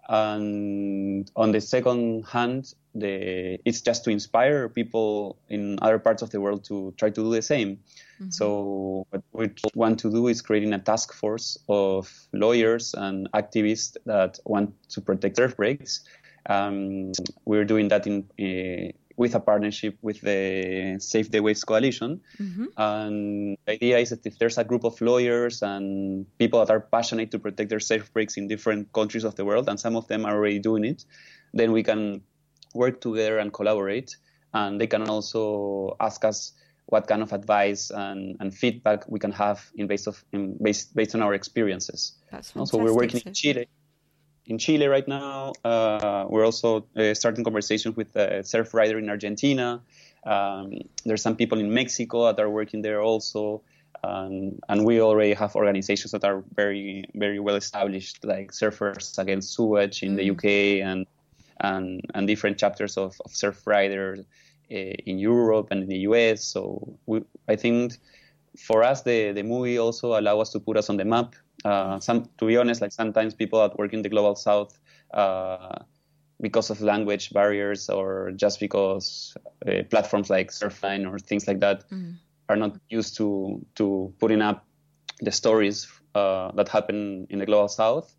And on the second hand, the, it's just to inspire people in other parts of the world to try to do the same. Mm-hmm. So what we want to do is creating a task force of lawyers and activists that want to protect surf breaks. Um, we're doing that in uh, with a partnership with the Save the Waves Coalition. Mm-hmm. And the idea is that if there's a group of lawyers and people that are passionate to protect their safe breaks in different countries of the world, and some of them are already doing it, then we can work together and collaborate. And they can also ask us what kind of advice and, and feedback we can have in based of in based based on our experiences. That's fantastic. So we're working in Chile in Chile right now. Uh, we're also uh, starting conversations with a surf rider in Argentina. Um, there's some people in Mexico that are working there also. Um, and we already have organizations that are very, very well established, like Surfers Against Sewage in mm. the UK and, and, and different chapters of, of surf riders uh, in Europe and in the US. So we, I think for us, the, the movie also allow us to put us on the map uh, some, to be honest, like sometimes people that work in the global south, uh, because of language barriers or just because uh, platforms like Surfline or things like that mm. are not used to to putting up the stories uh, that happen in the global south,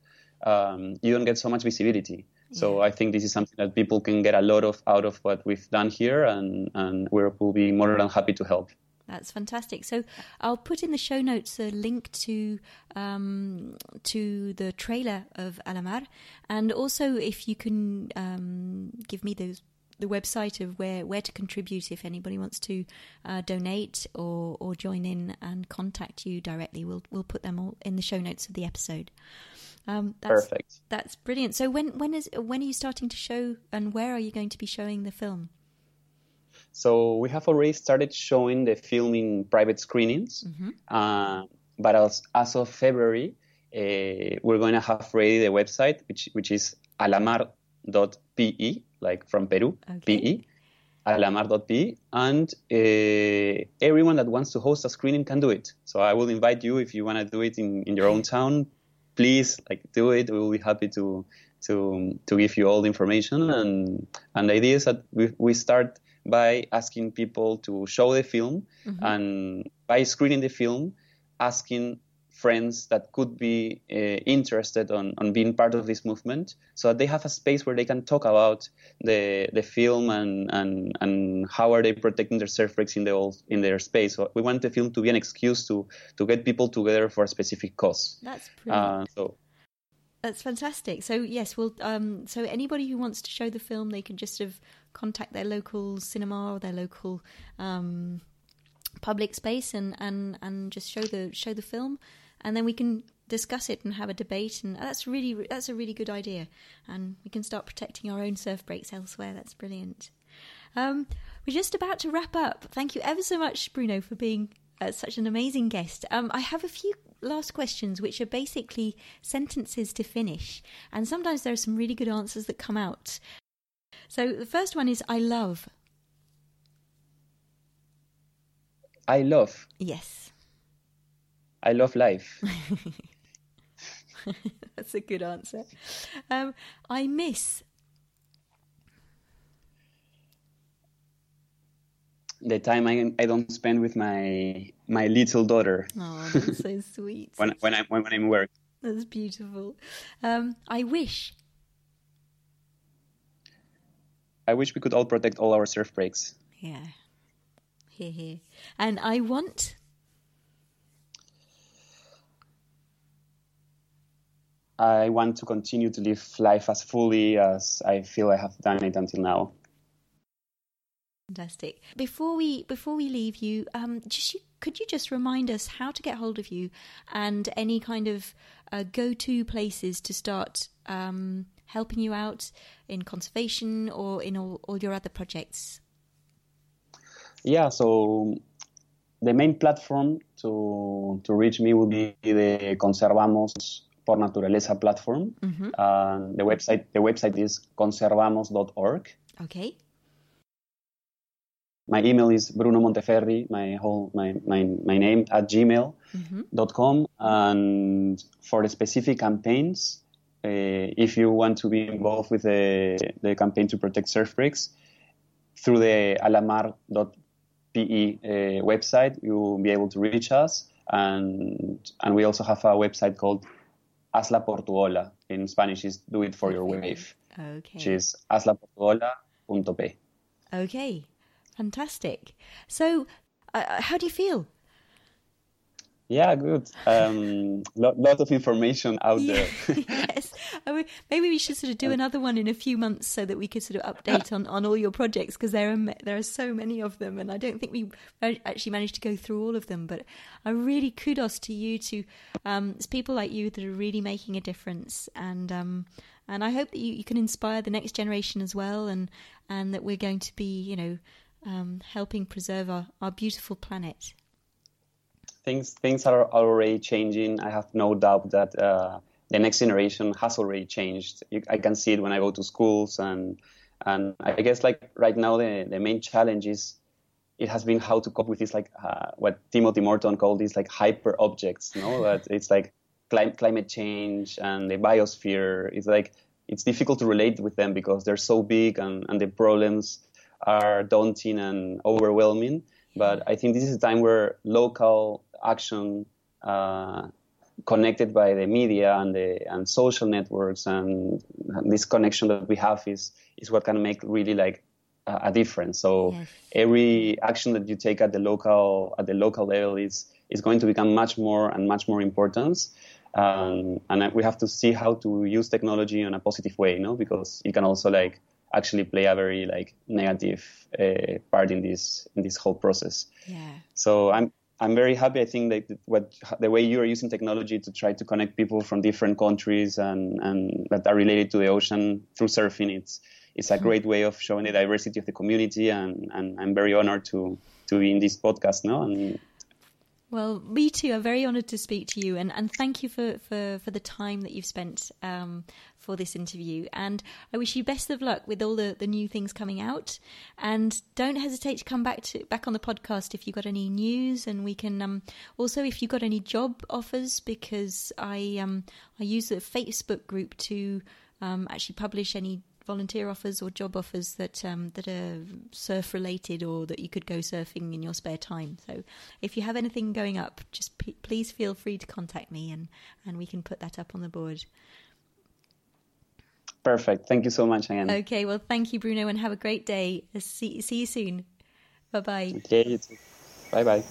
um, you don't get so much visibility. So I think this is something that people can get a lot of out of what we've done here, and and we will be more than happy to help. That's fantastic. So I'll put in the show notes a link to um, to the trailer of A La Mar, and also if you can um, give me those the website of where where to contribute if anybody wants to uh, donate or or join in and contact you directly. We'll we'll put them all in the show notes of the episode. Um, that's, Perfect. That's brilliant. So when when is when are you starting to show, and where are you going to be showing the film? So we have already started showing the film in private screenings, mm-hmm. uh, but as, as of February, uh, we're going to have ready the website, which which is alamar.pe, like from Peru, okay. pe, alamar.pe, and uh, everyone that wants to host a screening can do it. So I will invite you if you want to do it in, in your own town. Please, like, do it. We will be happy to to to give you all the information. And and the idea is that we we start by asking people to show the film mm-hmm. and by screening the film, asking friends that could be uh, interested on, on being part of this movement so that they have a space where they can talk about the the film and and, and how are they protecting their surf breaks in the old, in their space so we want the film to be an excuse to to get people together for a specific cause that's. Uh, so that's fantastic. So yes, well, um, so anybody who wants to show the film, they can just sort of contact their local cinema or their local um, public space and, and, and just show the show the film, and then we can discuss it and have a debate. And that's really that's a really good idea, and we can start protecting our own surf breaks elsewhere. That's brilliant. Um, we're just about to wrap up. Thank you ever so much, Bruno, for being uh, such an amazing guest. Um, I have a few last questions, which are basically sentences to finish. And sometimes there are some really good answers that come out. So the first one is I love. I love. Yes. I love life. That's a good answer. Um, I miss. the time I, I don't spend with my my little daughter. Oh, that's so sweet. when when I'm when I'm work. That's beautiful. Um, I wish. I wish we could all protect all our surf breaks. Yeah. Here, here. And I want. I want to continue to live life as fully as I feel I have done it until now. Fantastic. Before we before we leave you, um, just you, could you just remind us how to get hold of you and any kind of uh, go to places to start um, helping you out in conservation or in all, all your other projects? Yeah, so the main platform to to reach me would be the Conservamos por Naturaleza platform. Mm-hmm. Uh, the website the website is conservamos.org. Okay my email is Bruno Monteferri, my whole my my, my name at gmail.com. Mm-hmm. And for the specific campaigns, if you want to be involved with the, the campaign to protect surf breaks, through the alamar.pe uh, website, you will be able to reach us. And and we also have a website called Hazla por tu. In Spanish is Do It For Your Wave. Okay. Which is hazlaportuola.p. Okay. Fantastic. So, uh, uh, how do you feel? Yeah, good. Um, lot, lot of information out yeah, there. yes. Maybe we should sort of do another one in a few months so that we could sort of update on, on all your projects because there are there are so many of them, and I don't think we actually managed to go through all of them. But I really kudos to you to um, it's people like you that are really making a difference, and um, and I hope that you, you can inspire the next generation as well, and and that we're going to be you know um, helping preserve our, our beautiful planet? Things things are already changing. I have no doubt that uh, the next generation has already changed. I can see it when I go to schools, and and I guess like right now the the main challenge is it has been how to cope with this like uh, what Timothy Morton called these like hyper objects. You know that it's like climate climate change and the biosphere. It's like it's difficult to relate with them because they're so big and, and the problems are daunting and overwhelming. But I think this is a time where local action, uh, connected by the media and the and social networks and, and, this connection that we have is is what can make really like a, a difference. So yes. every action that you take at the local at the local level is is going to become much more and much more important. Um, and we have to see how to use technology in a positive way, you know, because it can also like actually play a very like negative uh, part in this in this whole process. Yeah. So I'm I'm very happy. I think that what the way you are using technology to try to connect people from different countries and and that are related to the ocean through surfing. It's it's a hmm. great way of showing the diversity of the community, and, and I'm very honored to to be in this podcast now. And well, me too. I'm very honoured to speak to you, and, and thank you for, for, for the time that you've spent um, for this interview. And I wish you best of luck with all the, the new things coming out. And don't hesitate to come back to back on the podcast if you've got any news, and we can um, also if you've got any job offers because I um, I use the Facebook group to um, actually publish any volunteer offers or job offers that um, that are surf related or that you could go surfing in your spare time. So if you have anything going up, just p- please feel free to contact me and and we can put that up on the board. Perfect. Thank you so much again. Okay. Well, thank you, Bruno, and have a great day. See see you soon. Bye bye. Okay. Bye bye.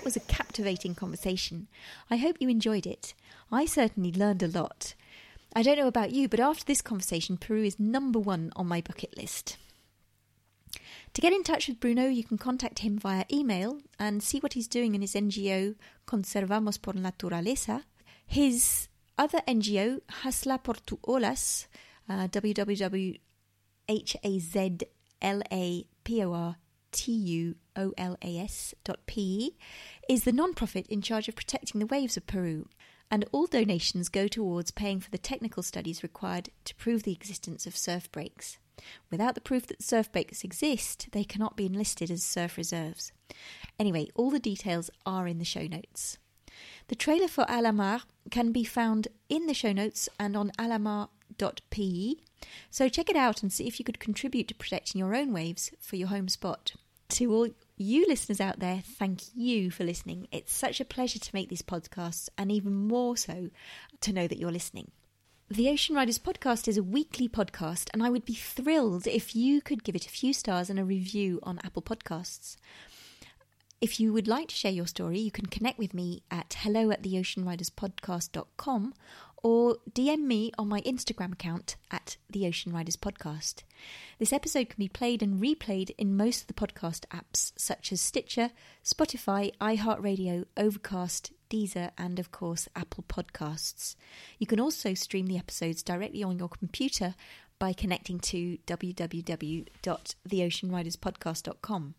That was a captivating conversation. I hope you enjoyed it. I certainly learned a lot. I don't know about you, but after this conversation, Peru is number one on my bucket list. To get in touch with Bruno, you can contact him via email and see what he's doing in his NGO Conservamos por Naturaleza. His other NGO, Hazla por tu Olas, uh, tuolas.pe, is the non-profit in charge of protecting the waves of Peru, and all donations go towards paying for the technical studies required to prove the existence of surf breaks. Without the proof that surf breaks exist, they cannot be enlisted as surf reserves. Anyway, all the details are in the show notes. The trailer for A La Mar can be found in the show notes and on alamar.pe, so check it out and see if you could contribute to protecting your own waves for your home spot. To all you listeners out there, thank you for listening. It's such a pleasure to make these podcasts, and even more so to know that you're listening. The Ocean Riders podcast is a weekly podcast, and I would be thrilled if you could give it a few stars and a review on Apple Podcasts. If you would like to share your story, you can connect with me at hello at theoceanriderspodcast.com or DM me on my Instagram account at The Ocean Riders Podcast. This episode can be played and replayed in most of the podcast apps such as Stitcher, Spotify, iHeartRadio, Overcast, Deezer, and of course Apple Podcasts. You can also stream the episodes directly on your computer by connecting to www.theoceanriderspodcast.com.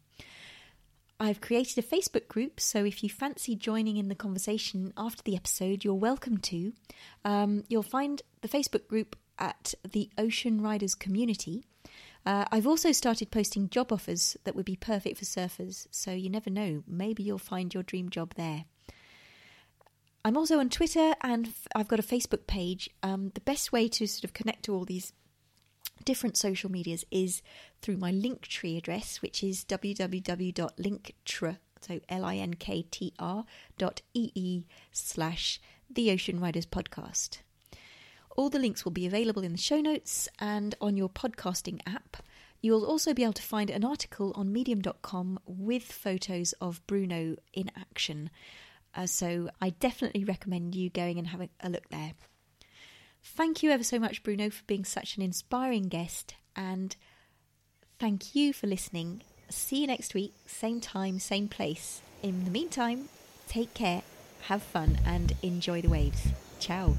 I've created a Facebook group, so if you fancy joining in the conversation after the episode, you're welcome to. Um, you'll find the Facebook group at the Ocean Riders Community. Uh, I've also started posting job offers that would be perfect for surfers, so you never know, maybe you'll find your dream job there. I'm also on Twitter and I've got a Facebook page. Um, the best way to sort of connect to all these different social medias is through my Linktree address, which is www.linktree, so L-I-N-K-T-R dot E-E slash The Ocean Riders Podcast. All the links will be available in the show notes and on your podcasting app. You'll also be able to find an article on medium.com with photos of Bruno in action. Uh, so I definitely recommend you going and having a look there. Thank you ever so much, Bruno, for being such an inspiring guest, and thank you for listening. See you next week, same time, same place. In the meantime, take care, have fun, and enjoy the waves. Ciao.